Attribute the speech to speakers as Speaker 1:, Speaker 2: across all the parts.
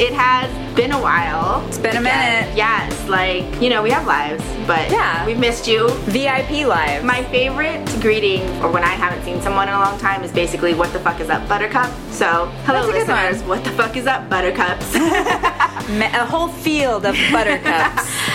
Speaker 1: It has been a while.
Speaker 2: It's been a minute.
Speaker 1: Yes, like, you know, we have lives, but
Speaker 2: Yeah.
Speaker 1: we've missed you.
Speaker 2: VIP live.
Speaker 1: My favorite greeting, or when I haven't seen someone in a long time, is basically "What the fuck is up, Buttercup?" So, hello, listeners. What the fuck is up, Buttercups?
Speaker 2: A whole field of buttercups.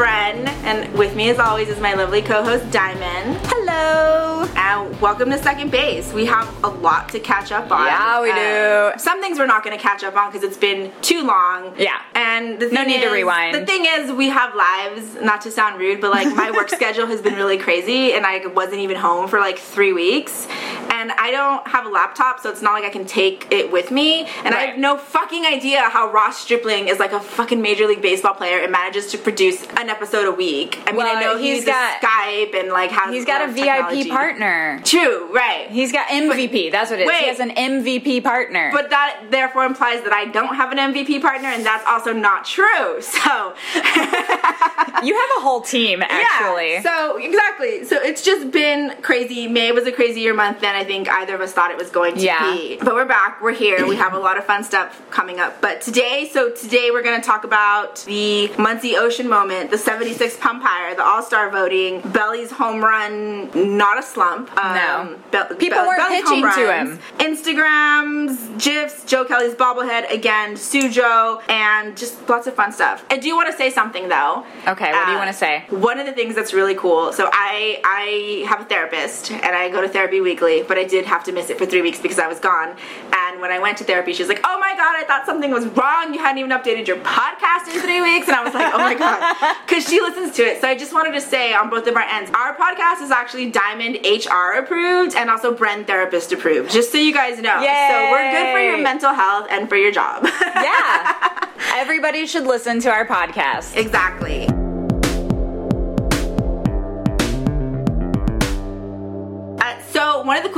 Speaker 1: Bren, and with me, as always, is my lovely co-host Diamond.
Speaker 2: Hello.
Speaker 1: And welcome to Second Base. We have a lot to catch up on.
Speaker 2: Yeah, we
Speaker 1: Uh,
Speaker 2: do.
Speaker 1: Some things we're not going to catch up on because it's been too long.
Speaker 2: Yeah.
Speaker 1: And the
Speaker 2: No
Speaker 1: thing
Speaker 2: need to rewind.
Speaker 1: The thing is, we have lives. Not to sound rude, but like my work schedule has been really crazy, and I wasn't even home for like three weeks. And I don't have a laptop, so it's not like I can take it with me. And I have no fucking idea how Ross Stripling is like a fucking Major League Baseball player and manages to produce an episode a week. I mean, I
Speaker 2: Well,
Speaker 1: know
Speaker 2: he's got-
Speaker 1: Skype and like has
Speaker 2: He's got a
Speaker 1: of
Speaker 2: VIP partner.
Speaker 1: True, right.
Speaker 2: He's got MVP. That's what it is.
Speaker 1: Wait.
Speaker 2: He has an MVP partner.
Speaker 1: But that therefore implies that I don't have an MVP partner, and that's also not true. So,
Speaker 2: you have a whole team, actually.
Speaker 1: Yeah, so exactly. So it's just been crazy. May was a crazier month than I think either of us thought it was going to
Speaker 2: Yeah.
Speaker 1: be. But we're back. We're here. We have a lot of fun stuff coming up. But today, so today we're going to talk about the Muncy Ocean moment, the 76 Pumpire, the All Star voting, Belli's home run, not a slump. Um,
Speaker 2: No.
Speaker 1: Be-
Speaker 2: People
Speaker 1: Be-
Speaker 2: weren't
Speaker 1: Belly's
Speaker 2: pitching to
Speaker 1: him. Instagrams, GIFs, Joe Kelly's bobblehead again, Sujo, and just lots of fun stuff. I do want to say something though.
Speaker 2: Okay, what do you
Speaker 1: Uh,
Speaker 2: wanna say?
Speaker 1: One of the things that's really cool. So I I have a therapist and I go to therapy weekly, but I did have to miss it for three weeks because I was gone. And when I went to therapy, she's like, "Oh my god, I thought something was wrong. You hadn't even updated your podcast in three weeks." And I was like, "Oh my god," because she listens to it. So I just wanted to say on both of our ends, our podcast is actually Diamond HR approved and also Bren Therapist approved. Just so you guys know. So we're good for your mental health and for your job.
Speaker 2: yeah. Everybody should listen to our podcast.
Speaker 1: Exactly.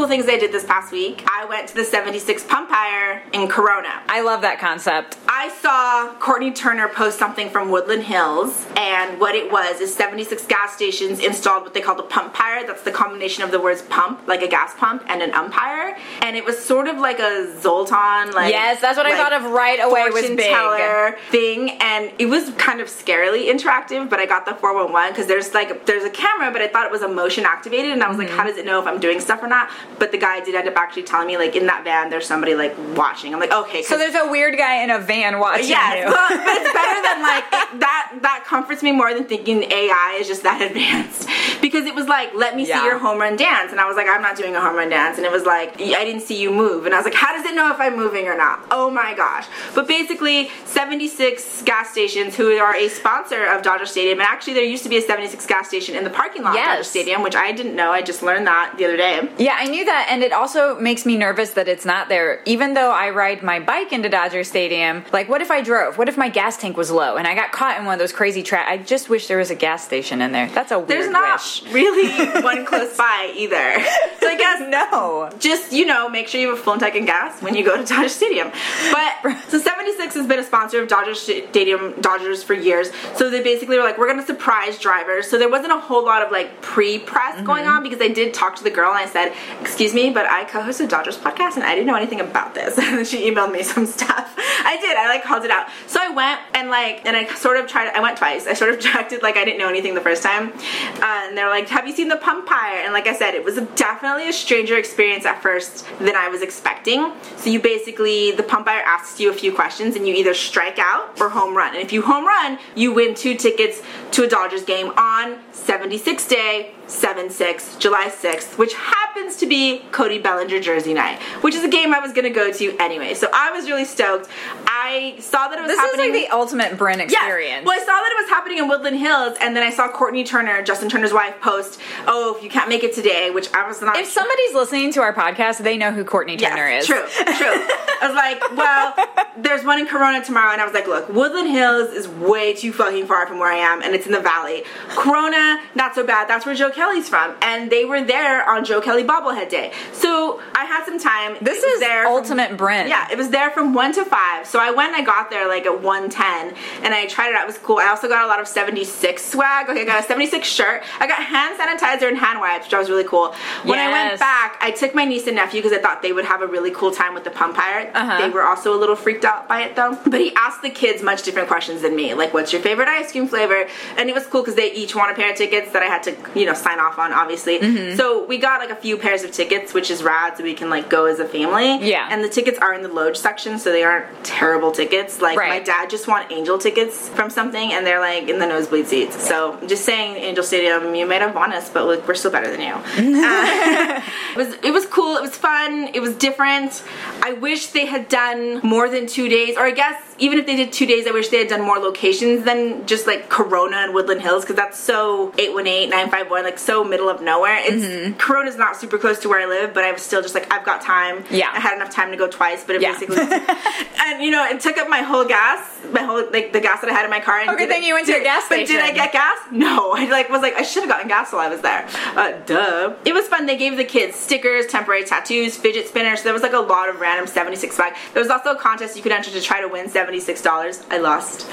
Speaker 1: Cool things I did this past week, I went to the 76 Pumpire in Corona.
Speaker 2: I love that concept.
Speaker 1: I saw Courtney Turner post something from Woodland Hills, and what it was is 76 gas stations installed what they call the pumpire. That's the combination of the words pump, like a gas pump, and an umpire. And it was sort of like a Zoltar, like
Speaker 2: Yes, that's what I thought of right away was big.
Speaker 1: teller thing, and it was kind of scarily interactive. But I got the 411 because there's like there's a camera, but I thought it was a motion activated, and I was
Speaker 2: Mm-hmm.
Speaker 1: like, how does it know if I'm doing stuff or not? But the guy did end up actually telling me like in that van there's somebody like watching. I'm like, okay.
Speaker 2: So there's a weird guy in a van watching
Speaker 1: Yes,
Speaker 2: you.
Speaker 1: but, but it's better than like it, that. That comforts me more than thinking AI is just that advanced because it was like, let me
Speaker 2: Yeah.
Speaker 1: see your home run dance, and I was like, I'm not doing a home run dance, and it was like, I didn't see you move, and I was like, how does it know if I'm moving or not? Oh my gosh! But basically, 76 gas stations who are a sponsor of Dodger Stadium, and actually there used to be a 76 gas station in the parking lot of Dodger Stadium, which I didn't know. I just learned that the other day.
Speaker 2: Yeah, I knew that, and it also makes me nervous that it's not there. Even though I ride my bike into Dodger Stadium, like, what if I drove? What if my gas tank was low and I got caught in one of those crazy tra I just wish there was a gas station in there. That's a weird
Speaker 1: There's not
Speaker 2: wish.
Speaker 1: really one close by either. So I guess
Speaker 2: No.
Speaker 1: just you know make sure you have a full tank of gas when you go to Dodger Stadium. But so 76 has been a sponsor of Dodger Stadium Dodgers for years. So they basically were like, we're gonna surprise drivers. So there wasn't a whole lot of like pre-press mm-hmm. going on because I did talk to the girl and I said, excuse me, but I co-host a Dodgers podcast and I didn't know anything about this. And she emailed me some stuff. I did. I like called it out. So I went and like and I sort of tried. I went twice. I sort of acted like I didn't know anything the first time. Uh, and they're like, "Have you seen the Pumpire?" And like I said, it was definitely a stranger experience at first than I was expecting. So you basically the Pumpire asks you a few questions and you either strike out or home run. And if you home run, you win two tickets to a Dodgers game on 76 day 7-6, July 6th, which happens to be Cody Bellinger jersey night, which is a game I was gonna go to anyway. So I was really stoked. I saw that it was
Speaker 2: This is
Speaker 1: happening.
Speaker 2: like the ultimate Bren
Speaker 1: Yes.
Speaker 2: experience.
Speaker 1: Well, I saw that it was happening in Woodland Hills, and then I saw Courtney Turner, Justin Turner's wife, post, "Oh, if you can't make it today," which I was not.
Speaker 2: if somebody's listening to our podcast, they know who Courtney
Speaker 1: Yes,
Speaker 2: Turner is.
Speaker 1: True, true. I was like, well, there's one in Corona tomorrow, and I was like, look, Woodland Hills is way too fucking far from where I am, and it's in the valley. Corona, not so bad. That's where Joe Kelly's from, and they were there on Joe Kelly bobblehead day. So I had some time.
Speaker 2: This is
Speaker 1: there from-
Speaker 2: ultimate Bren.
Speaker 1: Yeah, it was there from one to five. So I went and I got there like at 110 and I tried it out. It was cool. I also got a lot of 76 swag. Okay, I got a 76 shirt. I got hand sanitizer and hand wipes, which was really cool. When I went back, I took my niece and nephew because I thought they would have a really cool time with the Pumpire.
Speaker 2: Uh-huh.
Speaker 1: They were also a little freaked out by it though. But he asked the kids much different questions than me, like what's your favorite ice cream flavor? And it was cool because they each won a pair of tickets that I had to, you know, sign off on, obviously.
Speaker 2: Mm-hmm.
Speaker 1: So we got like a few pairs of tickets, which is rad, so we can like go as a family.
Speaker 2: Yeah.
Speaker 1: And the tickets are in the Loge section, so they aren't terrible tickets. Like my dad just won angel tickets from something, and they're like in the nosebleed seats. So just saying, Angel Stadium, you might have won us, but like, we're still better than you. Uh, it was it was cool. It was fun. It was different. I wish they had done more than two days, or I guess even if they did two days, I wish they had done more locations than just like Corona and Woodland Hills because that's so 818, 951, like so middle of nowhere. It's Corona's not super close to where I live, but I was still just like I've got time.
Speaker 2: Yeah.
Speaker 1: I had enough time to go twice, but it
Speaker 2: Yeah.
Speaker 1: basically and you know it took up my whole gas, my whole like the gas that I had in my car. And
Speaker 2: Oh, good thing you went to a gas
Speaker 1: But did I get gas? No, I like was like I should have gotten gas while I was there. Uh, duh. It was fun. They gave the kids stickers, temporary tattoos, fidget spinners. So there was like a lot of random 76 swag. There was also a contest you could enter to try to win $76. I lost.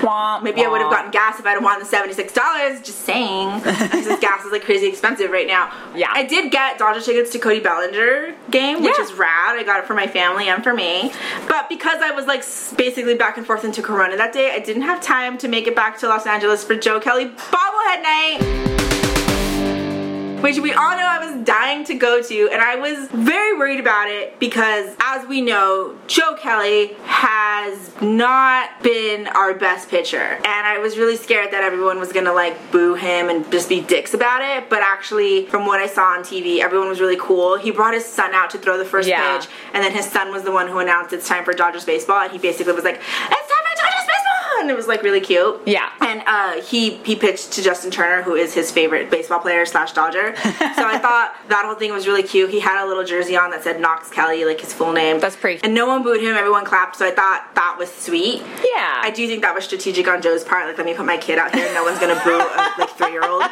Speaker 2: Womp,
Speaker 1: Maybe I would have gotten gas if I'd have won the $76. Just saying. Because gas is like crazy expensive right now.
Speaker 2: Yeah.
Speaker 1: I did get Dodger tickets to Cody Bellinger game, which
Speaker 2: Yeah.
Speaker 1: is rad. I got it for my family and for me. But because I was like basically back and forth into Corona that day, I didn't have time to make it back to Los Angeles for Joe Kelly bobblehead night which we all know I was dying to go to, and I was very worried about it because, as we know, Joe Kelly has not been our best pitcher, and I was really scared that everyone was gonna like boo him and just be dicks about it. But actually, from what I saw on TV, everyone was really cool. He brought his son out to throw the first
Speaker 2: Yeah.
Speaker 1: pitch, and then his son was the one who announced it's time for Dodgers baseball, and he basically was like, "It's time and it was like really cute.
Speaker 2: Yeah.
Speaker 1: And uh, he he pitched to Justin Turner, who is his favorite baseball player slash Dodger. so I thought that whole thing was really cute. He had a little jersey on that said Knox Kelly, like his full name.
Speaker 2: That's pretty-
Speaker 1: And no one booed him. Everyone clapped. So I thought that was sweet.
Speaker 2: Yeah.
Speaker 1: I do think that was strategic on Joe's part. Like, let me put my kid out here. No one's gonna boo a like three year old.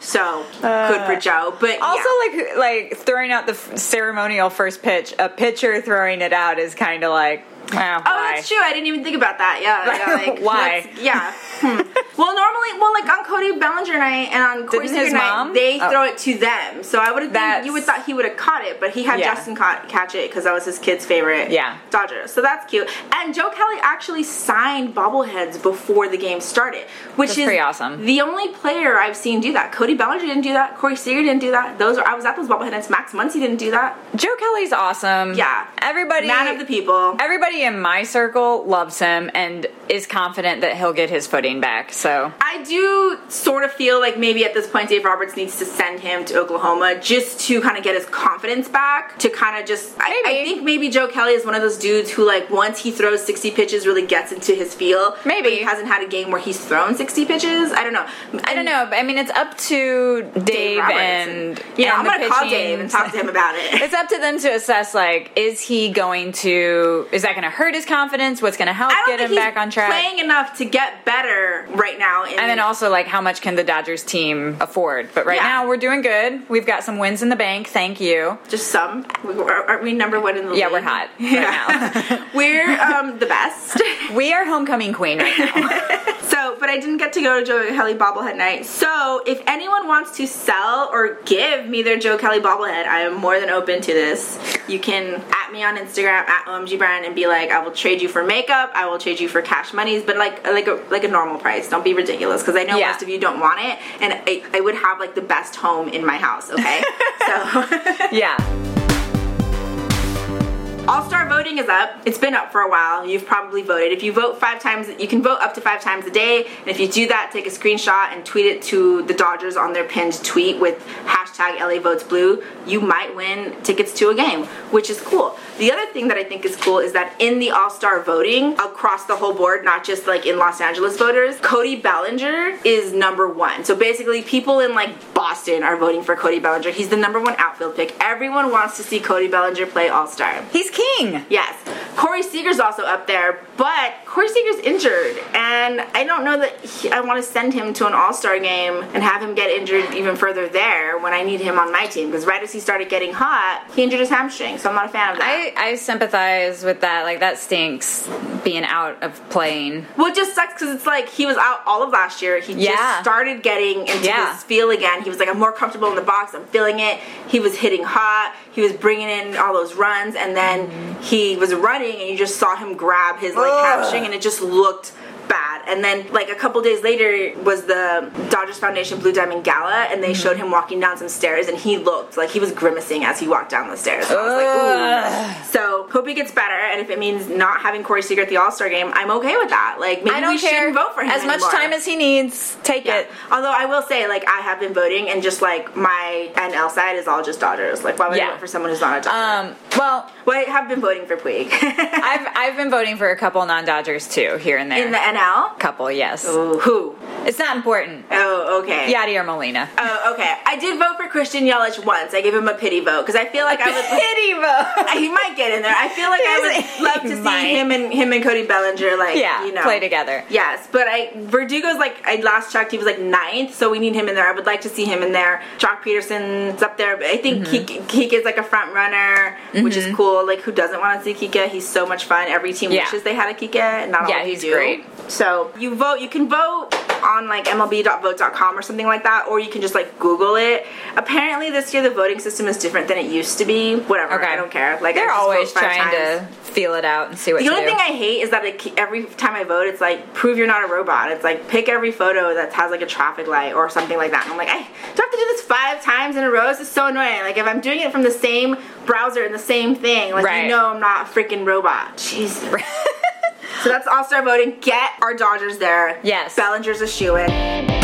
Speaker 1: So good for Joe. But
Speaker 2: Also,
Speaker 1: yeah.
Speaker 2: like like throwing out the f- ceremonial first pitch, a pitcher throwing it out is kind of like, well,
Speaker 1: Oh,
Speaker 2: why?
Speaker 1: that's true. I didn't even think about that. Yeah, yeah. Like,
Speaker 2: Why?
Speaker 1: Yeah. Hmm. Well, normally, well, like on Cody Bellinger night and on Corey Seager night,
Speaker 2: mom?
Speaker 1: they
Speaker 2: Oh.
Speaker 1: throw it to them. So I would have
Speaker 2: That's-
Speaker 1: you would thought he would have caught it, but he had
Speaker 2: Yeah.
Speaker 1: Justin caught, catch it because that was his kid's favorite.
Speaker 2: Yeah.
Speaker 1: Dodger. So that's cute. And Joe Kelly actually signed bobbleheads before the game started, which
Speaker 2: That's
Speaker 1: is
Speaker 2: pretty awesome.
Speaker 1: The only player I've seen do that. Cody Bellinger didn't do that. Corey Seager didn't do that. Those are I was at those bobbleheads. Max Muncy didn't do that.
Speaker 2: Joe Kelly's awesome.
Speaker 1: Yeah.
Speaker 2: Everybody
Speaker 1: Man of the people.
Speaker 2: Everybody in my circle loves him and is confident that he'll get his footing back. So
Speaker 1: I do sort of feel like maybe at this point Dave Roberts needs to send him to Oklahoma just to kind of get his confidence back. To kind of just, I, I think maybe Joe Kelly is one of those dudes who like once he throws 60 pitches really gets into his feel.
Speaker 2: Maybe.
Speaker 1: He hasn't had a game where he's thrown 60 pitches. I don't know.
Speaker 2: I don't know. I mean, it's up to Dave,
Speaker 1: Roberts
Speaker 2: and
Speaker 1: yeah,
Speaker 2: and
Speaker 1: I'm gonna call Dave and talk to him about it.
Speaker 2: It's up to them to assess. Like, is he going to? Is that going to hurt his confidence? What's going to help get him back on track?
Speaker 1: playing enough to get better right now. In,
Speaker 2: and then also, like, how much can the Dodgers team afford? But right
Speaker 1: Yeah.
Speaker 2: now, we're doing good. We've got some wins in the bank. Thank you.
Speaker 1: just some. We- Aren't we number one in the
Speaker 2: Yeah,
Speaker 1: league?
Speaker 2: we're hot right
Speaker 1: Yeah. we're um, the best.
Speaker 2: We are homecoming queen right now.
Speaker 1: So, but I didn't get to go to Joe Kelly bobblehead night. So, if anyone wants to sell or give me their Joe Kelly bobblehead, I am more than open to this. You can at me on Instagram at OMG Brand and be like, I will trade you for makeup. I will trade you for cash monies, but like like a like a normal price. Don't be ridiculous because I know
Speaker 2: Yeah.
Speaker 1: most of you don't want it, and I, I would have like the best home in my house. Okay, so.
Speaker 2: yeah.
Speaker 1: All Star voting is up. It's been up for a while. You've probably voted. If you vote five times, you can vote up to five times a day. And if you do that, take a screenshot and tweet it to the Dodgers on their pinned tweet with hashtag LA Votes Blue. You might win tickets to a game, which is cool. The other thing that I think is cool is that in the All Star voting across the whole board, not just like in Los Angeles voters, Cody Bellinger is number one. So basically, people in like Boston are voting for Cody Bellinger. He's the number one outfield pick. Everyone wants to see Cody Bellinger play All Star.
Speaker 2: He's king.
Speaker 1: Yes. Corey Seager's also up there, but Corey Seager's injured, and I don't know that he, I want to send him to an All Star game and have him get injured even further there when I need him on my team. Because right as he started getting hot, he injured his hamstring, so I'm not a fan of that.
Speaker 2: I, I sympathize with that. Like that stinks being out of playing.
Speaker 1: well, it just sucks because it's like he was out all of last year. He
Speaker 2: Yeah.
Speaker 1: just started getting into
Speaker 2: Yeah.
Speaker 1: his feel again. He was like, I'm more comfortable in the box. I'm feeling it. He was hitting hot. He was bringing in all those runs, and then he was running, and you just saw him grab his like
Speaker 2: Ugh.
Speaker 1: hamstring, and it just looked bad. And then like a couple days later was the Dodgers Foundation Blue Diamond Gala, and they showed him walking down some stairs, and he looked like he was grimacing as he walked down the stairs. So I was like, ooh. So hope he gets better, and if it means not having Corey Seager at the All Star game, I'm okay with that. Like maybe
Speaker 2: I don't
Speaker 1: we
Speaker 2: care.
Speaker 1: shouldn't vote for him
Speaker 2: as much
Speaker 1: anymore.
Speaker 2: time as he needs. Take
Speaker 1: Yeah.
Speaker 2: it.
Speaker 1: Although I will say, like, I have been voting, and just like my NL side is all just Dodgers. Like, why would
Speaker 2: Yeah.
Speaker 1: I vote for someone who's not a Dodger?
Speaker 2: Um, well,
Speaker 1: well, I have been voting for Puig
Speaker 2: I've I've been voting for a couple non-Dodgers too here and there.
Speaker 1: in the NL.
Speaker 2: Couple, yes.
Speaker 1: Ooh, who?
Speaker 2: It's not important.
Speaker 1: Oh, okay.
Speaker 2: Yadier Molina.
Speaker 1: Oh, okay. I did vote for Christian Yelich once. I gave him a pity vote because I feel like I would.
Speaker 2: Pity vote.
Speaker 1: he might get in there. I feel like I would love to see
Speaker 2: might.
Speaker 1: him and him and Cody Bellinger like
Speaker 2: Yeah,
Speaker 1: you know
Speaker 2: play together.
Speaker 1: Yes, but I Verdugo's like I last checked he was like ninth, so we need him in there. I would like to see him in there. Joc Pederson's up there, but I think
Speaker 2: Mm-hmm.
Speaker 1: Kike is like a front runner, which is cool. Like who doesn't want to see Kike? He's so much fun. Every team
Speaker 2: Yeah.
Speaker 1: wishes they had a Kike, and not
Speaker 2: Yeah,
Speaker 1: all
Speaker 2: he's
Speaker 1: do.
Speaker 2: great.
Speaker 1: So you vote. You can vote on like MLB.vote.com or something like that, or you can just like Google it. Apparently, this year the voting system is different than it used to be. Whatever.
Speaker 2: Okay.
Speaker 1: I don't care. Like
Speaker 2: They're always trying
Speaker 1: times.
Speaker 2: to feel it out and see what
Speaker 1: The only
Speaker 2: do.
Speaker 1: thing I hate is that it, every time I vote, it's like prove you're not a robot. It's like pick every photo that has like a traffic light or something like that. And I'm like, I do I have to do this five times in a row. This is so annoying. Like if I'm doing it from the same browser and the same thing, like
Speaker 2: Right.
Speaker 1: you know I'm not a freaking robot. Jesus. so that's All Star voting. Get our Dodgers there.
Speaker 2: Yes.
Speaker 1: Bellinger's a shoe in.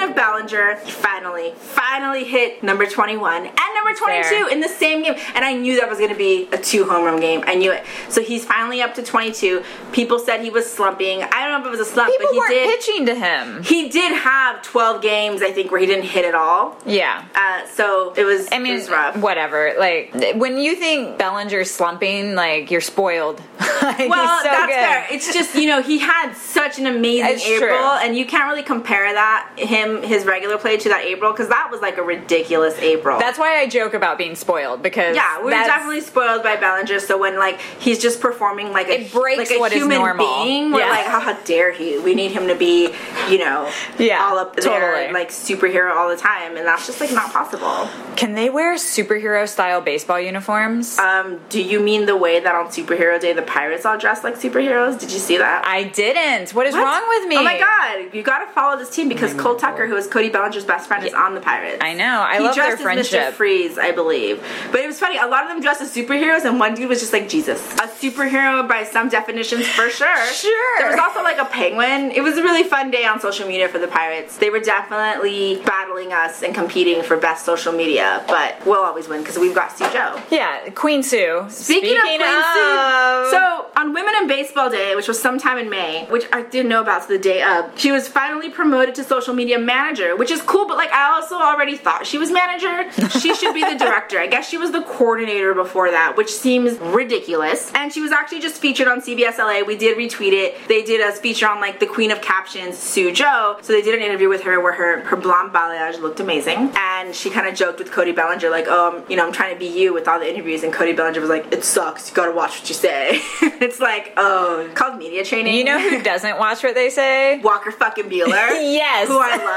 Speaker 1: Speaking of Bellinger, finally, finally hit number 21 and number 22
Speaker 2: Fair.
Speaker 1: in the same game. And I knew that was going to be a two home run game. I knew it. So he's finally up to 22. People said he was slumping. I don't know if it was a slump,
Speaker 2: People
Speaker 1: but he
Speaker 2: weren't
Speaker 1: did.
Speaker 2: pitching to him.
Speaker 1: He did have 12 games, I think, where he didn't hit at all.
Speaker 2: Yeah.
Speaker 1: Uh, so it was,
Speaker 2: I mean,
Speaker 1: it was rough.
Speaker 2: whatever. Like when you think Bellinger's slumping, like you're spoiled. Like,
Speaker 1: Well,
Speaker 2: so
Speaker 1: that's
Speaker 2: good.
Speaker 1: fair. It's just you know he had such an amazing
Speaker 2: It's
Speaker 1: April,
Speaker 2: true.
Speaker 1: and you can't really compare that him his regular play to that April because that was like a ridiculous April.
Speaker 2: That's why I joke about being spoiled because
Speaker 1: yeah, we're
Speaker 2: that's-
Speaker 1: definitely spoiled by Bellinger. So when like he's just performing like a
Speaker 2: It breaks
Speaker 1: like a
Speaker 2: what is
Speaker 1: human
Speaker 2: normal.
Speaker 1: being, we're
Speaker 2: Yeah.
Speaker 1: like, how, how dare he? We need him to be, you know,
Speaker 2: Yeah,
Speaker 1: all up there like superhero all the time, and that's just like not possible.
Speaker 2: Can they wear superhero style baseball uniforms?
Speaker 1: Um, do you mean the way that on Superhero Day the pirates all dressed like superheroes? Did you see that?
Speaker 2: I didn't. What is
Speaker 1: What?
Speaker 2: wrong with me?
Speaker 1: Oh my god, you gotta follow this team because Cole Tucker, who is Cody Bellinger's best friend, is on the Pirates.
Speaker 2: I know. I
Speaker 1: he
Speaker 2: love their
Speaker 1: as Mr.
Speaker 2: friendship.
Speaker 1: Freeze, I believe. But it was funny. A lot of them dressed as superheroes, and one dude was just like Jesus, a superhero by some definitions for sure.
Speaker 2: Sure.
Speaker 1: There was also like a penguin. It was a really fun day on social media for the Pirates. They were definitely battling us and competing for best social media, but we'll always win because we've got Sue Joe.
Speaker 2: Yeah, Queen Sue.
Speaker 1: Speaking, of Queen Sue, so on Women in Baseball Day, which was sometime in May, which I didn't know about to the day of, she was finally promoted to social media manager, which is cool. But like, I also already thought she was manager. She should be the director. I guess she was the coordinator before that, which seems ridiculous. And she was actually just featured on CBS LA. We did retweet it. They did a feature on like the Queen of Captions, Sue Joe. So they did an interview with her where her her blonde balayage looked amazing, and she kind of joked with Cody Bellinger like, "Oh, I'm, you know, I'm trying to be you with all the interviews," and Cody Bellinger was like, "It sucks. You gotta watch what you say." it's like, oh, called media training.
Speaker 2: You know who doesn't watch what they say?
Speaker 1: Walker fucking Bueller.
Speaker 2: Yes.
Speaker 1: Who I love.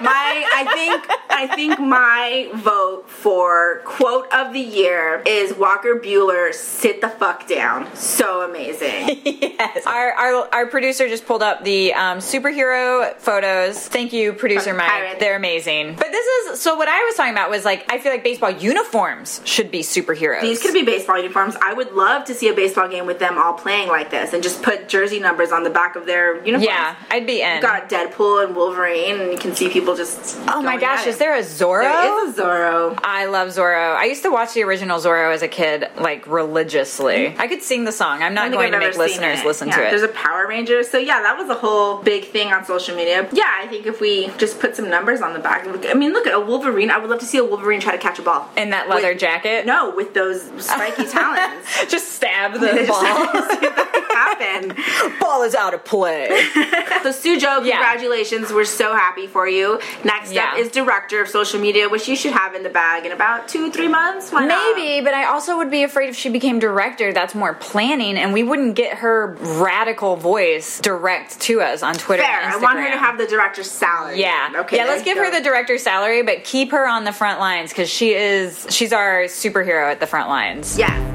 Speaker 1: My I think I think my vote for quote of the year is Walker Bueller sit the fuck down. So amazing.
Speaker 2: yes. Our, our our producer just pulled up the um, superhero photos. Thank you, producer Mike.
Speaker 1: Pirates.
Speaker 2: They're amazing. But this is so. What I was talking about was like I feel like baseball uniforms should be superheroes.
Speaker 1: These could be baseball uniforms. I would love to see a baseball game with them all playing like this and just put jersey numbers on the back of their uniforms.
Speaker 2: yeah, I'd be in.
Speaker 1: You've got Deadpool and Wolverine, and you can see people just.
Speaker 2: Oh my gosh, is there a Zorro?
Speaker 1: There is a Zorro.
Speaker 2: I love Zorro. I used to watch the original Zorro as a kid, like religiously. Mm. I could sing the song. I'm not going to make
Speaker 1: I've ever seen
Speaker 2: listeners
Speaker 1: it.
Speaker 2: listen
Speaker 1: Yeah,
Speaker 2: to it.
Speaker 1: There's a Power Ranger. So yeah, that was a whole big thing on social media. Yeah, I think if we just put some numbers on the back, look- I mean, look at a Wolverine. I would love to see a Wolverine try to catch a ball.
Speaker 2: in that leather
Speaker 1: With-
Speaker 2: jacket.
Speaker 1: No, with those spiky talons.
Speaker 2: Just stab the ball.
Speaker 1: happen.
Speaker 2: ball is out of play.
Speaker 1: So Sujo,
Speaker 2: Yeah.
Speaker 1: congratulations. We're so happy for you. Next
Speaker 2: Yeah.
Speaker 1: up is director of social media, which you should have in the bag in about two, three months. Why not?
Speaker 2: Maybe, but I also would be afraid if she became director, that's more planning, and we wouldn't get her radical voice direct to us on Twitter.
Speaker 1: Fair. I want her to have the director's salary.
Speaker 2: Yeah.
Speaker 1: Okay.
Speaker 2: Yeah, let's give
Speaker 1: you
Speaker 2: her the director's salary, but keep her on the front lines because she is she's our superhero at the front lines.
Speaker 1: Yes.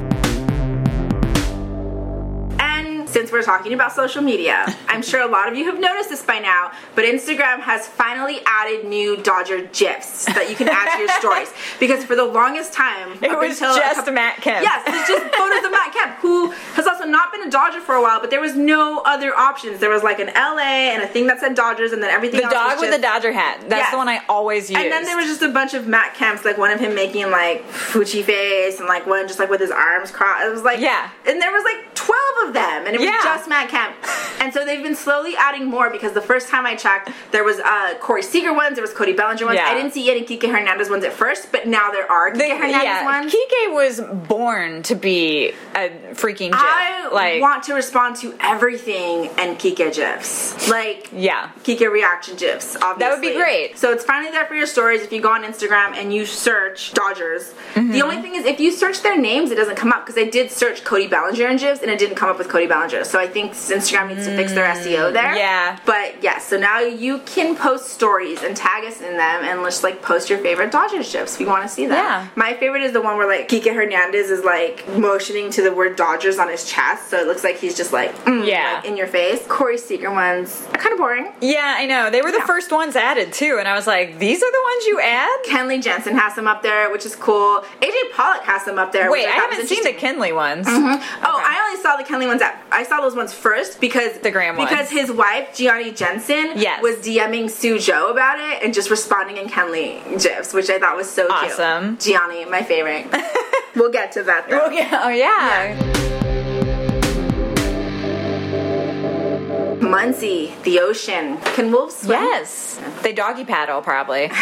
Speaker 1: Since we're talking about social media, I'm sure a lot of you have noticed this by now, but Instagram has finally added new Dodger GIFs that you can add to your stories. Because for the longest time,
Speaker 2: It was just
Speaker 1: couple-
Speaker 2: Matt Kemp.
Speaker 1: Yes, it's just photos of Matt Kemp, who has also not been a Dodger for a while, but there was no other options. There was like an LA and a thing that said Dodgers, and then everything
Speaker 2: The
Speaker 1: else
Speaker 2: dog with the Dodger hat. That's
Speaker 1: Yes.
Speaker 2: the one I always use.
Speaker 1: and then there was just a bunch of Matt Kemps, like one of him making like Fuji face, and like one just like with his arms crossed. It was like
Speaker 2: Yeah.
Speaker 1: and there was like twelve of them, and it was
Speaker 2: Yeah.
Speaker 1: Just Matt Kemp. And so they've been slowly adding more because the first time I checked, there was uh, Corey Seager ones, there was Cody Bellinger ones.
Speaker 2: Yeah.
Speaker 1: I didn't see any Kike Hernandez ones at first, but now there are Kike
Speaker 2: The-
Speaker 1: Hernandez
Speaker 2: yeah,
Speaker 1: ones.
Speaker 2: Kike was born to be a freaking GIF.
Speaker 1: I
Speaker 2: like,
Speaker 1: want to respond to everything and Kike gifs. Like
Speaker 2: yeah.
Speaker 1: Kike reaction gifs, obviously.
Speaker 2: That would be great.
Speaker 1: So it's finally there for your stories. If you go on Instagram and you search Dodgers,
Speaker 2: Mm-hmm.
Speaker 1: the only thing is if you search their names, it doesn't come up because I did search Cody Bellinger and gifs and it didn't come up with Cody Bellinger. So I think Instagram needs to fix their SEO there.
Speaker 2: Mm, yeah.
Speaker 1: But yes, so now you can post stories and tag us in them and just like post your favorite Dodgers gifs We want to see them.
Speaker 2: Yeah.
Speaker 1: My favorite is the one where like Kike Hernandez is like motioning to the word Dodgers on his chest, so it looks like he's just like, mm,
Speaker 2: Yeah.
Speaker 1: like, in your face. Corey Seager ones are kind of boring.
Speaker 2: Yeah, I know. They were the
Speaker 1: Yeah.
Speaker 2: first ones added too, and I was like, these are the ones you add?
Speaker 1: Kenley Jansen has them up there, which is cool. AJ Pollock has them up there.
Speaker 2: Wait,
Speaker 1: which
Speaker 2: I
Speaker 1: I,
Speaker 2: haven't seen the. Kenley ones.
Speaker 1: Oh, I only saw the Kenley ones. At, I saw those ones first because
Speaker 2: The ones.
Speaker 1: because his wife Gianni Jansen
Speaker 2: Yes.
Speaker 1: was DMing Sue Joe about it and just responding in Kenley gifs, which I thought was so
Speaker 2: Awesome.
Speaker 1: cute. Gianni, my favorite. we'll get to that though.
Speaker 2: Oh yeah, oh yeah.
Speaker 1: Muncy, the ocean. Can wolves swim?
Speaker 2: Yes. They doggy paddle probably.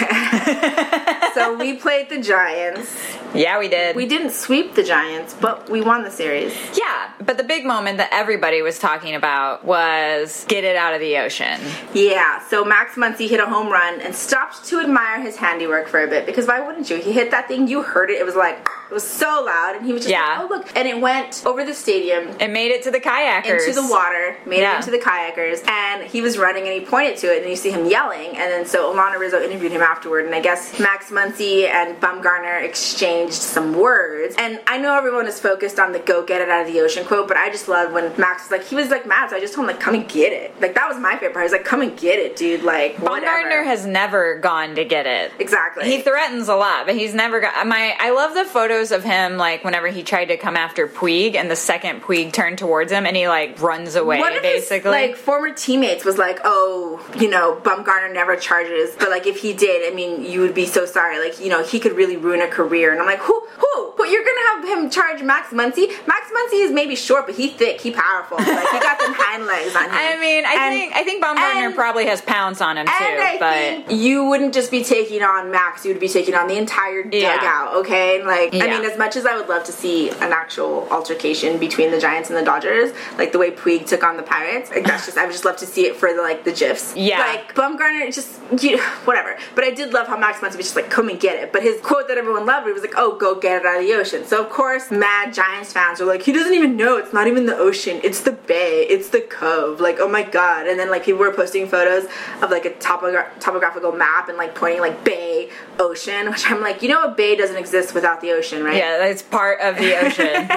Speaker 1: So we played the Giants.
Speaker 2: Yeah, we did.
Speaker 1: We didn't sweep the Giants, but we won the series.
Speaker 2: yeah, but the big moment that everybody was talking about was get it out of the ocean.
Speaker 1: Yeah, so Max Muncy hit a home run and stopped to admire his handiwork for a bit because why wouldn't you? He hit that thing, you heard it. It was like it was so loud, and he was just
Speaker 2: Yeah.
Speaker 1: like, "Oh look!" And it went over the stadium
Speaker 2: It made it to the kayakers.
Speaker 1: into the water, made
Speaker 2: Yeah.
Speaker 1: it into the kayakers, and he was running and he pointed to it, and you see him yelling, and then so Alanna Rizzo interviewed him afterward, and I guess Max Muncy and Bumgarner exchanged some words, and I know everyone is focused on the "Go get it out of the ocean" quote, but I just love when Max was like, he was like mad, so I just told him like, "Come and get it," like that was my favorite part. He was like, "Come and get it, dude," like.
Speaker 2: Bumgarner has never gone to get it.
Speaker 1: exactly.
Speaker 2: He threatens a lot, but he's never got my. I love the photos of him like whenever he tried to come after Puig, and the second Puig turned towards him, and he like runs away.
Speaker 1: One of
Speaker 2: basically,
Speaker 1: his, like former teammates was like, "Oh, you know, Bumgarner never charges, but like if he did, I mean, you would be so sorry. Like, you know, he could really ruin a career." And I'm like, "Who? Who? But you're gonna have him charge Max Muncy? Max Muncy is maybe short, but he thick, he powerful. Like he got some hind legs on him.
Speaker 2: I mean, I
Speaker 1: And-
Speaker 2: think I think Bumgarner
Speaker 1: and-
Speaker 2: probably has pounds on him too,
Speaker 1: And I
Speaker 2: but
Speaker 1: you wouldn't just be taking on Max, you would be taking on the entire
Speaker 2: Yeah.
Speaker 1: dugout, okay? Like, I mean, as much as I would love to see an actual altercation between the Giants and the Dodgers, like the way Puig took on the Pirates, like that's just, I would just love to see it for the, like, the GIFs.
Speaker 2: Yeah.
Speaker 1: Like, Bumgarner, just, you, whatever. But I did love how Max Muncy was just like, come and get it. But his quote that everyone loved, he was like, oh, go get it out of the ocean. So, of course, mad Giants fans are like, he doesn't even know. It's not even the ocean. It's the bay. It's the cove. Like, oh my god. And then, like, people were posting photos of, like, a topogra- topographical map and, like, pointing, like, bay, ocean, which I'm like, you know, a bay doesn't exist without the ocean, right?
Speaker 2: yeah, that's part of the ocean.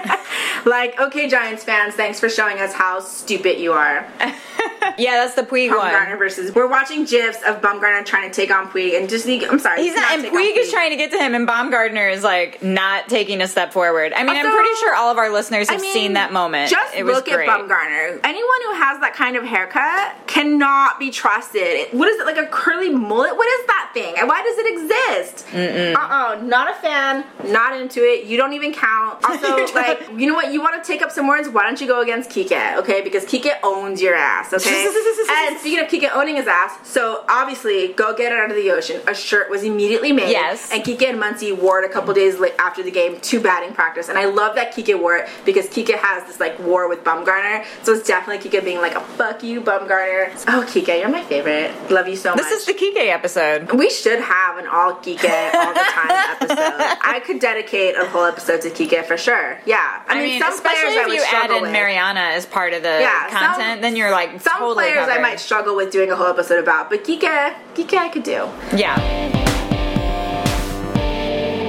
Speaker 1: like, okay, Giants fans, thanks for showing us how stupid you are.
Speaker 2: Yeah, that's the Puig
Speaker 1: Bumgarner
Speaker 2: one.
Speaker 1: versus. We're watching gifs of Bumgarner trying to take on Puig, and just I'm sorry,
Speaker 2: He's not, and
Speaker 1: take on
Speaker 2: Puig is trying to get to him, and Bumgarner is like not taking a step forward. I mean, I'm pretty sure all of our listeners have
Speaker 1: I mean,
Speaker 2: seen that moment.
Speaker 1: Just
Speaker 2: it was
Speaker 1: look
Speaker 2: great.
Speaker 1: at Bumgarner. Anyone who has that kind of haircut cannot be trusted. What is it like a curly mullet? What is that thing? And why does it exist? Uh uh not a fan. Not into it. You don't even count. Also, like you know what? You want to take up some words? Why don't you go against Kike? Okay, because Kike owns your ass. Okay. And speaking of Kike owning his ass, so obviously go get it out of the ocean. A shirt was immediately made.
Speaker 2: Yes.
Speaker 1: And Kike and Muncy wore it a couple days after the game to batting practice. And I love that Kike wore it because Kike has this like war with Bumgarner. So it's definitely Kike being like a fuck you, Bumgarner. Oh, Kike, you're my favorite. Love you so much.
Speaker 2: This is the Kike episode.
Speaker 1: we should have an all Kike all the time episode. I could dedicate a whole episode to Kike for sure. Yeah.
Speaker 2: I, mean,
Speaker 1: some
Speaker 2: especially
Speaker 1: players I
Speaker 2: if
Speaker 1: would
Speaker 2: you add in
Speaker 1: with.
Speaker 2: Mariana as part of the
Speaker 1: Yeah, some-
Speaker 2: content, then you're like
Speaker 1: Some
Speaker 2: totally
Speaker 1: players I might struggle with doing a whole episode about, but Kike, Kike I could do.
Speaker 2: Yeah.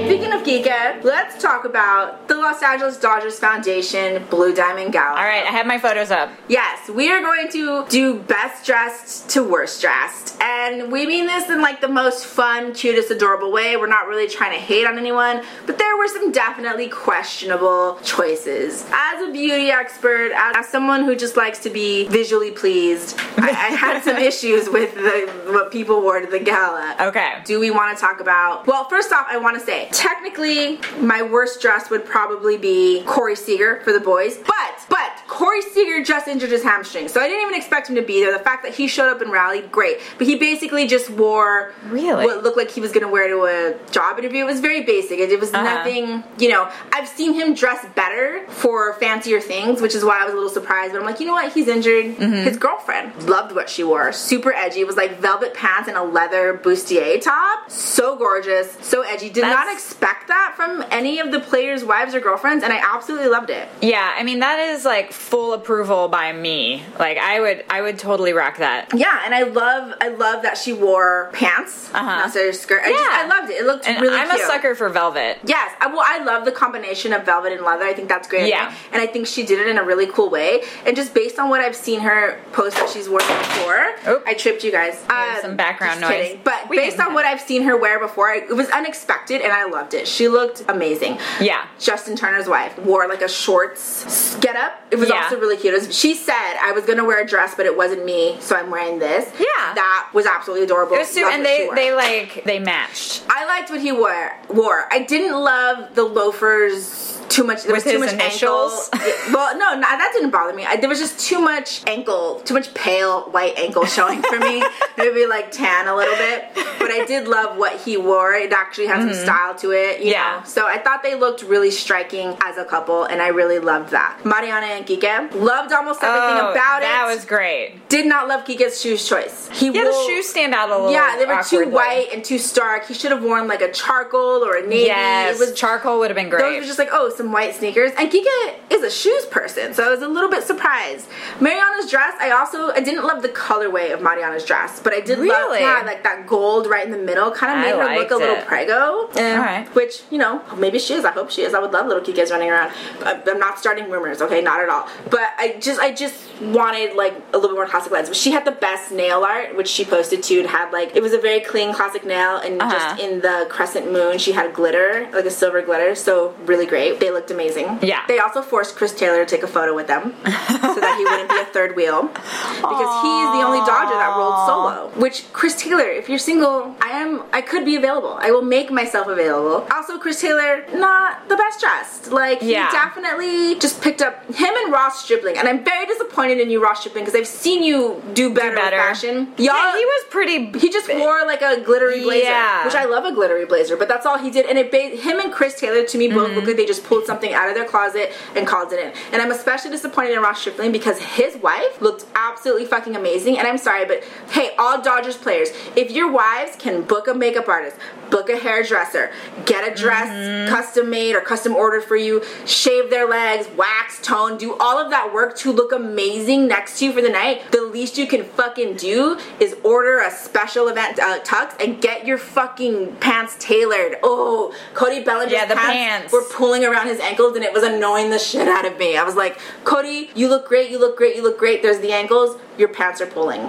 Speaker 1: Speaking of Geeked, let's talk about the Los Angeles Dodgers Foundation Blue Diamond Gala.
Speaker 2: All right, I have my photos up.
Speaker 1: Yes, we are going to do best dressed to worst dressed. And we mean this in like the most fun, cutest, adorable way. We're not really trying to hate on anyone, but there were some definitely questionable choices. As a beauty expert, as, as someone who just likes to be visually pleased, I, I had some issues with the, what people wore to the gala.
Speaker 2: Okay.
Speaker 1: Do we want to talk about? Well, first off, I want to say technically my worst dress would probably be Corey Seager for the boys, but but Corey Seager just injured his hamstring, so I didn't even expect him to be there. The fact that he showed up and rallied, great, but he basically just wore
Speaker 2: Really?
Speaker 1: what looked like he was going to wear to a job interview. It was very basic. It, it was
Speaker 2: Uh-huh.
Speaker 1: nothing. You know, I've seen him dress better for fancier things, which is why I was a little surprised. But I'm like, you know what? He's injured.
Speaker 2: Mm-hmm.
Speaker 1: His girlfriend loved what she wore. Super edgy. It was like velvet pants and a leather bustier top. So gorgeous. So edgy. Did not
Speaker 2: That's-
Speaker 1: expect that from any of the players' wives or girlfriends, and I absolutely loved it.
Speaker 2: Yeah, I mean that is like full approval by me. Like I would I would totally rock that.
Speaker 1: Yeah, and I love I love that she wore pants
Speaker 2: Uh-huh.
Speaker 1: skirt. I, just,
Speaker 2: Yeah.
Speaker 1: I loved it. It looked
Speaker 2: And
Speaker 1: really
Speaker 2: I'm
Speaker 1: cute.
Speaker 2: a sucker for velvet.
Speaker 1: Yes, I, well, I love the combination of velvet and leather. I think that's great.
Speaker 2: Yeah.
Speaker 1: and I think she did it in a really cool way. And just based on what I've seen her post that she's worn before,
Speaker 2: Oop.
Speaker 1: I tripped you guys.
Speaker 2: There's some background
Speaker 1: just
Speaker 2: noise.
Speaker 1: kidding. But
Speaker 2: We
Speaker 1: based on what I've seen her wear before, it was unexpected, and I loved it. She looked amazing.
Speaker 2: Yeah.
Speaker 1: Justin Turner's wife wore like a shorts get up. It was
Speaker 2: Yeah.
Speaker 1: also really cute. Was- she said I was gonna wear a dress, but it wasn't me, so I'm wearing this.
Speaker 2: Yeah.
Speaker 1: that was absolutely adorable.
Speaker 2: It was too, and they they like they matched.
Speaker 1: I liked what he wore. Wore. I didn't love the loafers too much. There
Speaker 2: With
Speaker 1: was too much
Speaker 2: initials?
Speaker 1: ankle. Well, no, no, that didn't bother me. I, there was just too much ankle, too much pale white ankle showing for me. Maybe like tan a little bit. But I did love what he wore. It actually had some style to it. You
Speaker 2: Mm-hmm. Yeah.
Speaker 1: Know? So I thought they looked really striking as a couple, and I really loved that. Mariana and Kike loved almost everything
Speaker 2: Oh,
Speaker 1: about
Speaker 2: that
Speaker 1: it.
Speaker 2: That was great.
Speaker 1: did not love Kike's shoes choice. He
Speaker 2: Yeah, the shoes stand out a little.
Speaker 1: yeah, they were too white and too stark. He should have worn like a charcoal or a navy.
Speaker 2: Yes,
Speaker 1: it was
Speaker 2: charcoal would have been great.
Speaker 1: those were just like oh some white sneakers. And Kike is a shoes person, so I was a little bit surprised. Mariana's dress, I also I didn't love the colorway of Mariana's dress, but I did love
Speaker 2: Really?
Speaker 1: yeah like that gold right in the middle kind of
Speaker 2: I
Speaker 1: made her look
Speaker 2: liked
Speaker 1: a little
Speaker 2: it.
Speaker 1: prego. And,
Speaker 2: Alright.
Speaker 1: Which you know maybe she is. I hope she is. I would love little Kikas running around. I- I'm not starting rumors, okay, not at all. But I just I just wanted like a little bit more classic lens. But she had the best nail art, which she posted too. It had like it was a very clean classic nail, and
Speaker 2: Uh-huh.
Speaker 1: just in the crescent moon, she had glitter, like a silver glitter. So really great. They looked amazing.
Speaker 2: Yeah.
Speaker 1: They also forced Chris Taylor to take a photo with them, so that he wouldn't be a third wheel, because he's the only Dodger that rolled solo. Which Chris Taylor, if you're single, I am. I could be available. I will make myself available. Also, Chris Taylor, not the best dressed. Like
Speaker 2: Yeah.
Speaker 1: he definitely just picked up him and Ross Stripling, and I'm very disappointed in you, Ross Stripling, because I've seen you do better,
Speaker 2: better.
Speaker 1: with fashion. Y'all,
Speaker 2: yeah, he was pretty.
Speaker 1: he just wore like a glittery blazer,
Speaker 2: Yeah.
Speaker 1: which I love a glittery blazer, but that's all he did. And it him and Chris Taylor to me both
Speaker 2: Mm-hmm.
Speaker 1: look like they just pulled something out of their closet and called it in. And I'm especially disappointed in Ross Stripling because his wife looked absolutely fucking amazing. And I'm sorry, but hey, all Dodgers players, if your wives can book a makeup artist, book a hairdresser, get a dress
Speaker 2: Mm-hmm.
Speaker 1: custom made or custom ordered for you, shave their legs, wax, tone, do all of that work to look amazing next to you for the night, the least you can fucking do is order a special event uh, tux and get your fucking pants tailored. Oh, Cody Bellinger's
Speaker 2: Yeah, the
Speaker 1: pants,
Speaker 2: pants.
Speaker 1: were pulling around his ankles and it was annoying the shit out of me. I was like, Cody, you look great, you look great, you look great. There's the ankles, your pants are pulling.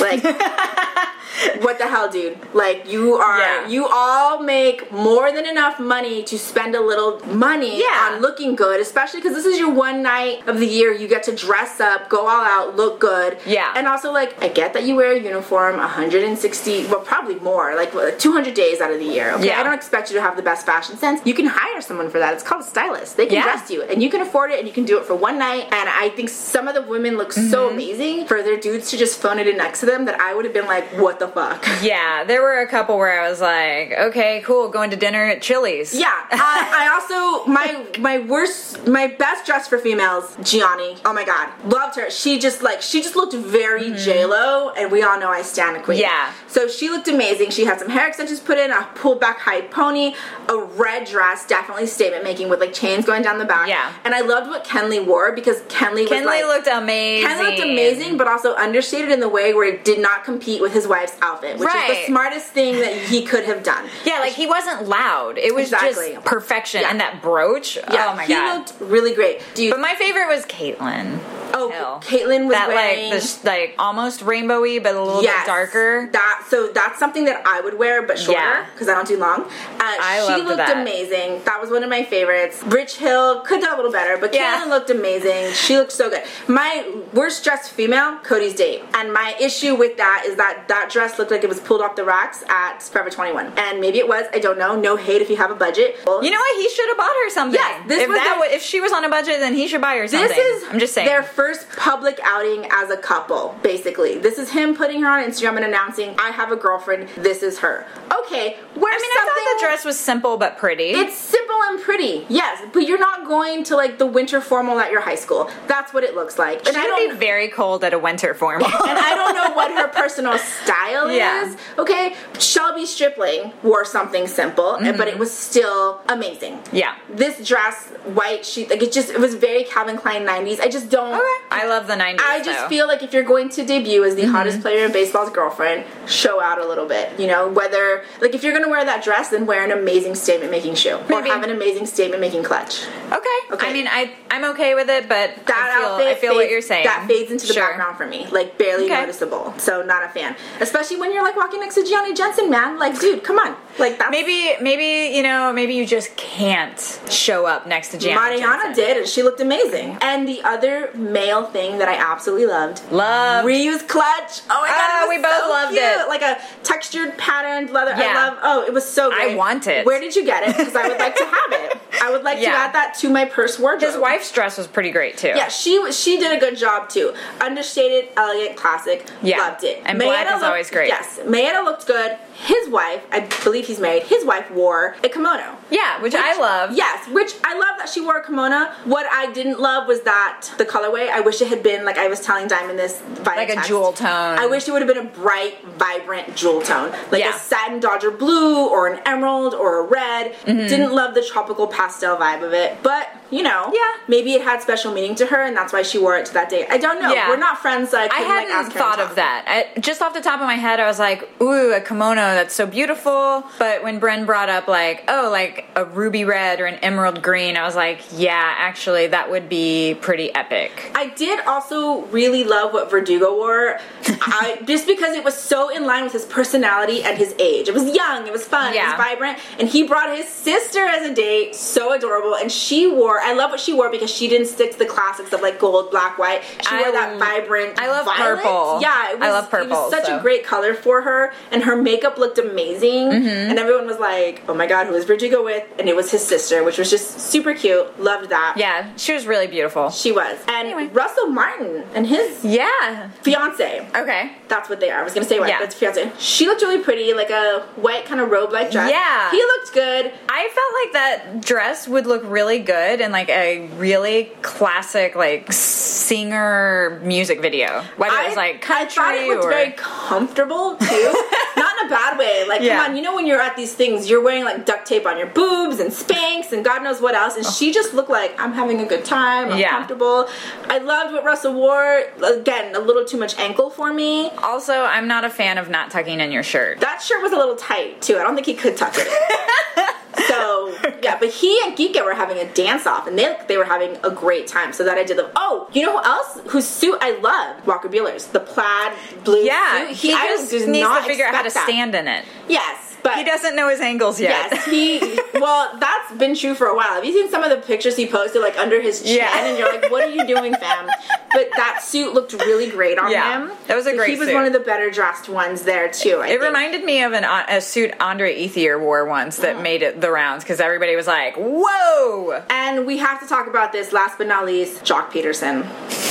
Speaker 1: Like, what the hell, dude? Like, you are,
Speaker 2: Yeah.
Speaker 1: you all make more than enough money to spend a little money
Speaker 2: Yeah.
Speaker 1: on looking good, especially because this is your one night of the year. You get to dress up, go all out, look good.
Speaker 2: Yeah.
Speaker 1: And also, like, I get that you wear a uniform 160, well, probably more, like 200 days out of the year. Okay.
Speaker 2: Yeah.
Speaker 1: I don't expect you to have the best fashion sense. You can hire someone for that. It's called a stylist. They can
Speaker 2: Yeah.
Speaker 1: dress you, and you can afford it, and you can do it for one night. And I think some of the women look
Speaker 2: Mm-hmm.
Speaker 1: so amazing for their dudes to just phone it in next to them that I would have been like, what the fuck?
Speaker 2: Yeah, there were a couple where I was like, okay, cool, going to dinner at Chili's.
Speaker 1: Yeah, I, I also my my worst, my best dress for females, Gianni. Oh my god, loved her. She just like she just looked very J Lo, and we all know I stand a queen.
Speaker 2: Mm-hmm. Yeah.
Speaker 1: So she looked amazing. She had some hair extensions put in, a pulled back high pony, a red dress, definitely statement making with like chains going down the back.
Speaker 2: Yeah.
Speaker 1: And I loved what Kenley wore because Kenley was
Speaker 2: Kenley
Speaker 1: like,
Speaker 2: looked amazing.
Speaker 1: Ken looked amazing, but also understated in the way where it did not compete with his wife's outfit, which is the smartest thing that he could have done.
Speaker 2: Yeah, like he wasn't loud. It was
Speaker 1: Exactly.
Speaker 2: just perfection.
Speaker 1: Yeah.
Speaker 2: And that brooch.
Speaker 1: Yeah,
Speaker 2: oh my
Speaker 1: he
Speaker 2: god.
Speaker 1: looked really great. Do you?
Speaker 2: but my favorite was Caitlyn.
Speaker 1: Oh,
Speaker 2: Hill.
Speaker 1: Caitlyn was
Speaker 2: that
Speaker 1: wearing
Speaker 2: like this like almost rainbowy but a little
Speaker 1: yes,
Speaker 2: bit darker.
Speaker 1: That so that's something that I would wear, but shorter
Speaker 2: Yeah.
Speaker 1: because I don't do long. Uh,
Speaker 2: I
Speaker 1: she looked
Speaker 2: that.
Speaker 1: amazing. That was one of my favorites. Rich Hill could done a little better, but
Speaker 2: Yeah.
Speaker 1: Caitlyn looked amazing. She looked so good. My worst dressed female, Cody's date, and my issue with that is that that dress looked like it was pulled off the racks at Forever 21, and maybe it was. I don't know. No hate if you have a budget.
Speaker 2: You know what? He should have bought her something.
Speaker 1: Yes, this
Speaker 2: if
Speaker 1: was
Speaker 2: that
Speaker 1: their-
Speaker 2: if she was on a budget, then he should buy her something.
Speaker 1: This is
Speaker 2: I'm just saying.
Speaker 1: their first public outing as a couple, basically. This is him putting her on Instagram and announcing, I have a girlfriend, this is her. Okay, wear
Speaker 2: I mean, I thought the dress was simple but pretty.
Speaker 1: It's simple and pretty, yes, but you're not going to like the winter formal at your high school. That's what it looks like. And I don't
Speaker 2: be very cold at a winter formal.
Speaker 1: and I don't know what her personal style
Speaker 2: Yeah.
Speaker 1: is. Okay, Shelby Stripling wore something simple, and but it was still amazing.
Speaker 2: Mm-hmm. Yeah.
Speaker 1: This dress, white, sheet, like it just it was very Calvin Klein '90s. I just don't.
Speaker 2: I love the 90s.
Speaker 1: I just
Speaker 2: though.
Speaker 1: feel like if you're going to debut as the
Speaker 2: Mm-hmm.
Speaker 1: hottest player in baseball's girlfriend, show out a little bit. You know, whether like if you're gonna wear that dress, then wear an amazing statement making shoe or have an amazing statement making clutch.
Speaker 2: Okay.
Speaker 1: Okay.
Speaker 2: I mean, I I'm okay with it, but
Speaker 1: That
Speaker 2: I feel,
Speaker 1: outfit,
Speaker 2: I feel what you're saying.
Speaker 1: That fades into the
Speaker 2: Sure.
Speaker 1: background for me, like barely
Speaker 2: Okay.
Speaker 1: noticeable. So not a fan, especially when you're like walking next to Gianni Jansen, man. Like, dude, come on, like that's
Speaker 2: Maybe maybe you know maybe you just can't show up next to Janet.
Speaker 1: Mariana
Speaker 2: Jensen.
Speaker 1: did, and she looked amazing. And the other male thing that I absolutely loved,
Speaker 2: Love.
Speaker 1: reuse clutch. Oh my god, it ah, was
Speaker 2: we both
Speaker 1: so
Speaker 2: loved
Speaker 1: cute.
Speaker 2: it.
Speaker 1: Like a textured patterned leather. I love. Oh, it was so.
Speaker 2: Good.
Speaker 1: I
Speaker 2: want it.
Speaker 1: Where did you get it? Because I would like to have it. I would like to add that to my purse wardrobe.
Speaker 2: His wife's dress was pretty great too.
Speaker 1: Yeah, she. She did a good job too. Understated, elegant, classic.
Speaker 2: Yeah.
Speaker 1: loved it.
Speaker 2: And black is
Speaker 1: looked-
Speaker 2: always great.
Speaker 1: Yes, Maeda looked good. His wife, I believe he's married. His wife wore a kimono.
Speaker 2: Yeah, which, I love.
Speaker 1: Yes, which I love that she wore a kimono. What I didn't love was that the colorway. I wish it had been like I was telling Diamond this via
Speaker 2: Like a jewel tone.
Speaker 1: I wish it would have been a bright, vibrant jewel tone, like
Speaker 2: Yeah.
Speaker 1: a satin Dodger blue or an emerald or a red. Mm-hmm. Didn't love the tropical pastel vibe of it, but you know.
Speaker 2: Yeah.
Speaker 1: maybe it had special meaning to her, and that's why she wore it to that day. I don't know.
Speaker 2: Yeah.
Speaker 1: We're not friends, so I,
Speaker 2: I
Speaker 1: like,
Speaker 2: hadn't
Speaker 1: ask
Speaker 2: thought of that. I, just off the top of my head, I was like, "Ooh, a kimono, that's so beautiful." But when Bren brought up like, "Oh, like a ruby red or an emerald green," I was like, "Yeah, actually, that would be pretty epic."
Speaker 1: I did also really love what Verdugo wore. I just because it was so in line with his personality and his age. It was young, it was fun, it was vibrant, and he brought his sister as a date. So adorable, and she wore. I love what she wore because she didn't stick to the classics of like gold, black, white. She
Speaker 2: I
Speaker 1: wore that vibrant.
Speaker 2: I love
Speaker 1: violet.
Speaker 2: purple.
Speaker 1: Yeah, it was,
Speaker 2: I love purple.
Speaker 1: It was such
Speaker 2: so.
Speaker 1: a great color for her, and her makeup looked amazing.
Speaker 2: Mm-hmm.
Speaker 1: And everyone was like, "Oh my god, who is Verdugo with?" And it was his sister, which was just super cute. Loved that.
Speaker 2: Yeah, she was really beautiful.
Speaker 1: She was. And
Speaker 2: Anyway.
Speaker 1: Russell Martin and his
Speaker 2: Yeah.
Speaker 1: fiance.
Speaker 2: Okay.
Speaker 1: That's what they are. I was gonna say what,
Speaker 2: Yeah.
Speaker 1: but it's fiance. She looked really pretty, like a white kind of robe like dress.
Speaker 2: Yeah.
Speaker 1: He looked good.
Speaker 2: I felt like that dress would look really good in like a really classic like singer music video. Whether it was like country
Speaker 1: I thought it looked
Speaker 2: or
Speaker 1: very comfortable too. Not in a bad way. Like,
Speaker 2: Yeah.
Speaker 1: come on, you know when you're at these things, you're wearing like duct tape on your boobs and Spanx and God knows what else, and oh. she just looked like I'm having a good time. I'm
Speaker 2: Yeah.
Speaker 1: comfortable. I loved what Russell wore. Again, a little too much ankle for me.
Speaker 2: Also, I'm not a fan of not tucking in your shirt.
Speaker 1: That shirt was a little tight too. I don't think he could tuck it. so yeah, but he and Geeka were having a dance off, and they they were having a great time. So that I did the. Oh, you know who else? Whose suit I loved? Walker Bueller's the plaid blue.
Speaker 2: Yeah,
Speaker 1: suit.
Speaker 2: he
Speaker 1: I
Speaker 2: just needs to figure out how to
Speaker 1: that.
Speaker 2: stand in it.
Speaker 1: Yes, but
Speaker 2: He doesn't know his angles yet.
Speaker 1: Yes, he. Well, that's been true for a while. Have you seen some of the pictures he posted, like under his chin,
Speaker 2: Yeah.
Speaker 1: and you're like, "What are you doing, fam?" But that suit looked really great on
Speaker 2: Yeah,
Speaker 1: him.
Speaker 2: that was a
Speaker 1: So
Speaker 2: great
Speaker 1: He was
Speaker 2: suit.
Speaker 1: one of the better dressed ones there too. I
Speaker 2: It
Speaker 1: think.
Speaker 2: reminded me of an, uh, a suit Andre Ethier wore once that uh-huh. made it the rounds because everybody was like, "Whoa!"
Speaker 1: And we have to talk about this last but not least, Joc Pederson.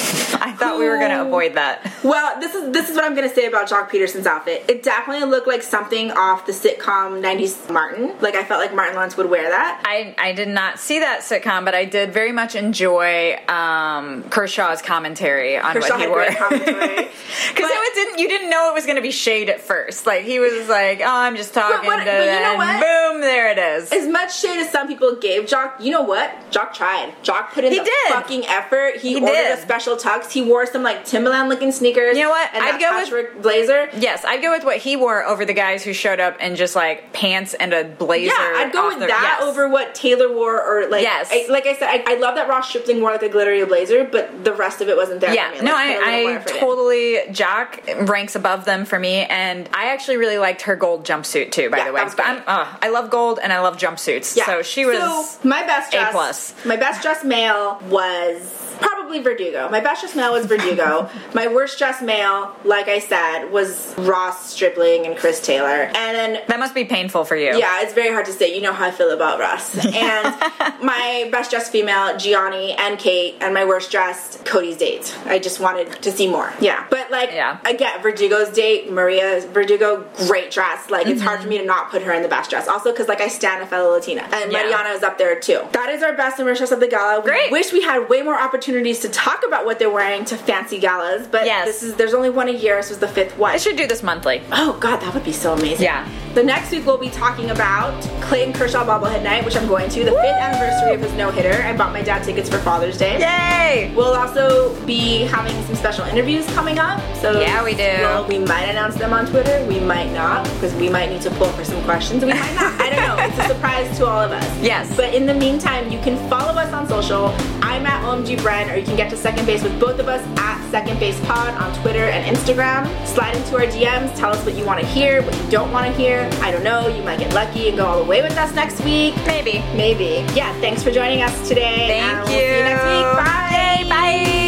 Speaker 2: I thought we were going to avoid that.
Speaker 1: Well, this is this is what I'm gonna say about Joc Pederson's outfit. It definitely looked like something off the sitcom '90s Martin. Like I felt like Martin Lawrence would wear that.
Speaker 2: I, I did not see that sitcom, but I did very much enjoy um, Kershaw's commentary on
Speaker 1: Kershaw
Speaker 2: what he
Speaker 1: had
Speaker 2: wore. Because it didn't you didn't know it was going to be shade at first. Like he was like, "Oh, I'm just talking,"
Speaker 1: what-
Speaker 2: to
Speaker 1: but you know
Speaker 2: them.
Speaker 1: what?
Speaker 2: boom, there it is.
Speaker 1: As much shade as some people gave Joc, you know what? Joc tried. Joc put in
Speaker 2: He
Speaker 1: the
Speaker 2: did.
Speaker 1: fucking effort. He,
Speaker 2: He
Speaker 1: ordered
Speaker 2: did.
Speaker 1: a special tux. He wore some like Timberland looking sneakers.
Speaker 2: You know what?
Speaker 1: And
Speaker 2: I'd go with-
Speaker 1: blazer.
Speaker 2: Yes, I'd go with what he wore over the guys who showed up in just like pants and a blazer.
Speaker 1: Yeah, I'd go with
Speaker 2: the-
Speaker 1: that
Speaker 2: yes.
Speaker 1: over what Taylor wore, or like,
Speaker 2: Yes.
Speaker 1: I, like I said, I, I love that Ross Stripling wore like a glittery blazer, but the rest of it wasn't there.
Speaker 2: Yeah,
Speaker 1: for me.
Speaker 2: no,
Speaker 1: Like, a little more
Speaker 2: I, I totally Joc ranks above them for me, and I actually really liked her gold jumpsuit too. By
Speaker 1: Yeah,
Speaker 2: the way, But uh, I love gold and I love jumpsuits.
Speaker 1: Yeah.
Speaker 2: So she was
Speaker 1: So, my best
Speaker 2: A
Speaker 1: dress.
Speaker 2: plus.
Speaker 1: My best dress male was probably Verdugo. My best dressed male was Verdugo. my worst dressed male, like I said, was Ross Stripling and Chris Taylor. And then
Speaker 2: that must be painful for you.
Speaker 1: yeah, it's very hard to say. You know how I feel about Ross. And my best dressed female, Gianni and Kate, and my worst dressed, Cody's date. I just wanted to see more. Yeah. But like
Speaker 2: Yeah.
Speaker 1: again, Verdugo's date, Maria Verdugo, great dress. Like it's hard for mm-hmm. me to not put her in the best dress. Also because like I stand a fellow Latina. And
Speaker 2: Yeah.
Speaker 1: Mariana is up there too. That is our best and worst dress of the gala. We
Speaker 2: Great.
Speaker 1: wish we had way more opportunities to talk about what they're wearing to fancy galas, but
Speaker 2: Yes.
Speaker 1: this is there's only one a year, this was the fifth one.
Speaker 2: I should do this monthly.
Speaker 1: Oh god, that would be so amazing.
Speaker 2: Yeah.
Speaker 1: The next week we'll be talking about Clayton Kershaw bobblehead night, which I'm going to. The fifth anniversary of his no hitter. I bought my dad tickets for Father's Day.
Speaker 2: Yay!
Speaker 1: We'll also be having some special interviews coming up. So
Speaker 2: Yeah, we do.
Speaker 1: Well, we might announce them on Twitter. We might not because we might need to pull for some questions. We might not. I don't know. It's a surprise to all of us.
Speaker 2: Yes.
Speaker 1: But in the meantime, you can follow us on social. I'm at OMG Bren, or you can get to second base with both of us at Second Base Pod on Twitter and Instagram. Slide into our DMs. Tell us what you want to hear, what you don't want to hear. I don't know, you might get lucky and go all the way with us next week.
Speaker 2: Maybe.
Speaker 1: Maybe. Yeah, thanks for joining us today.
Speaker 2: Thank
Speaker 1: you. We'll see you next week. Bye. Bye.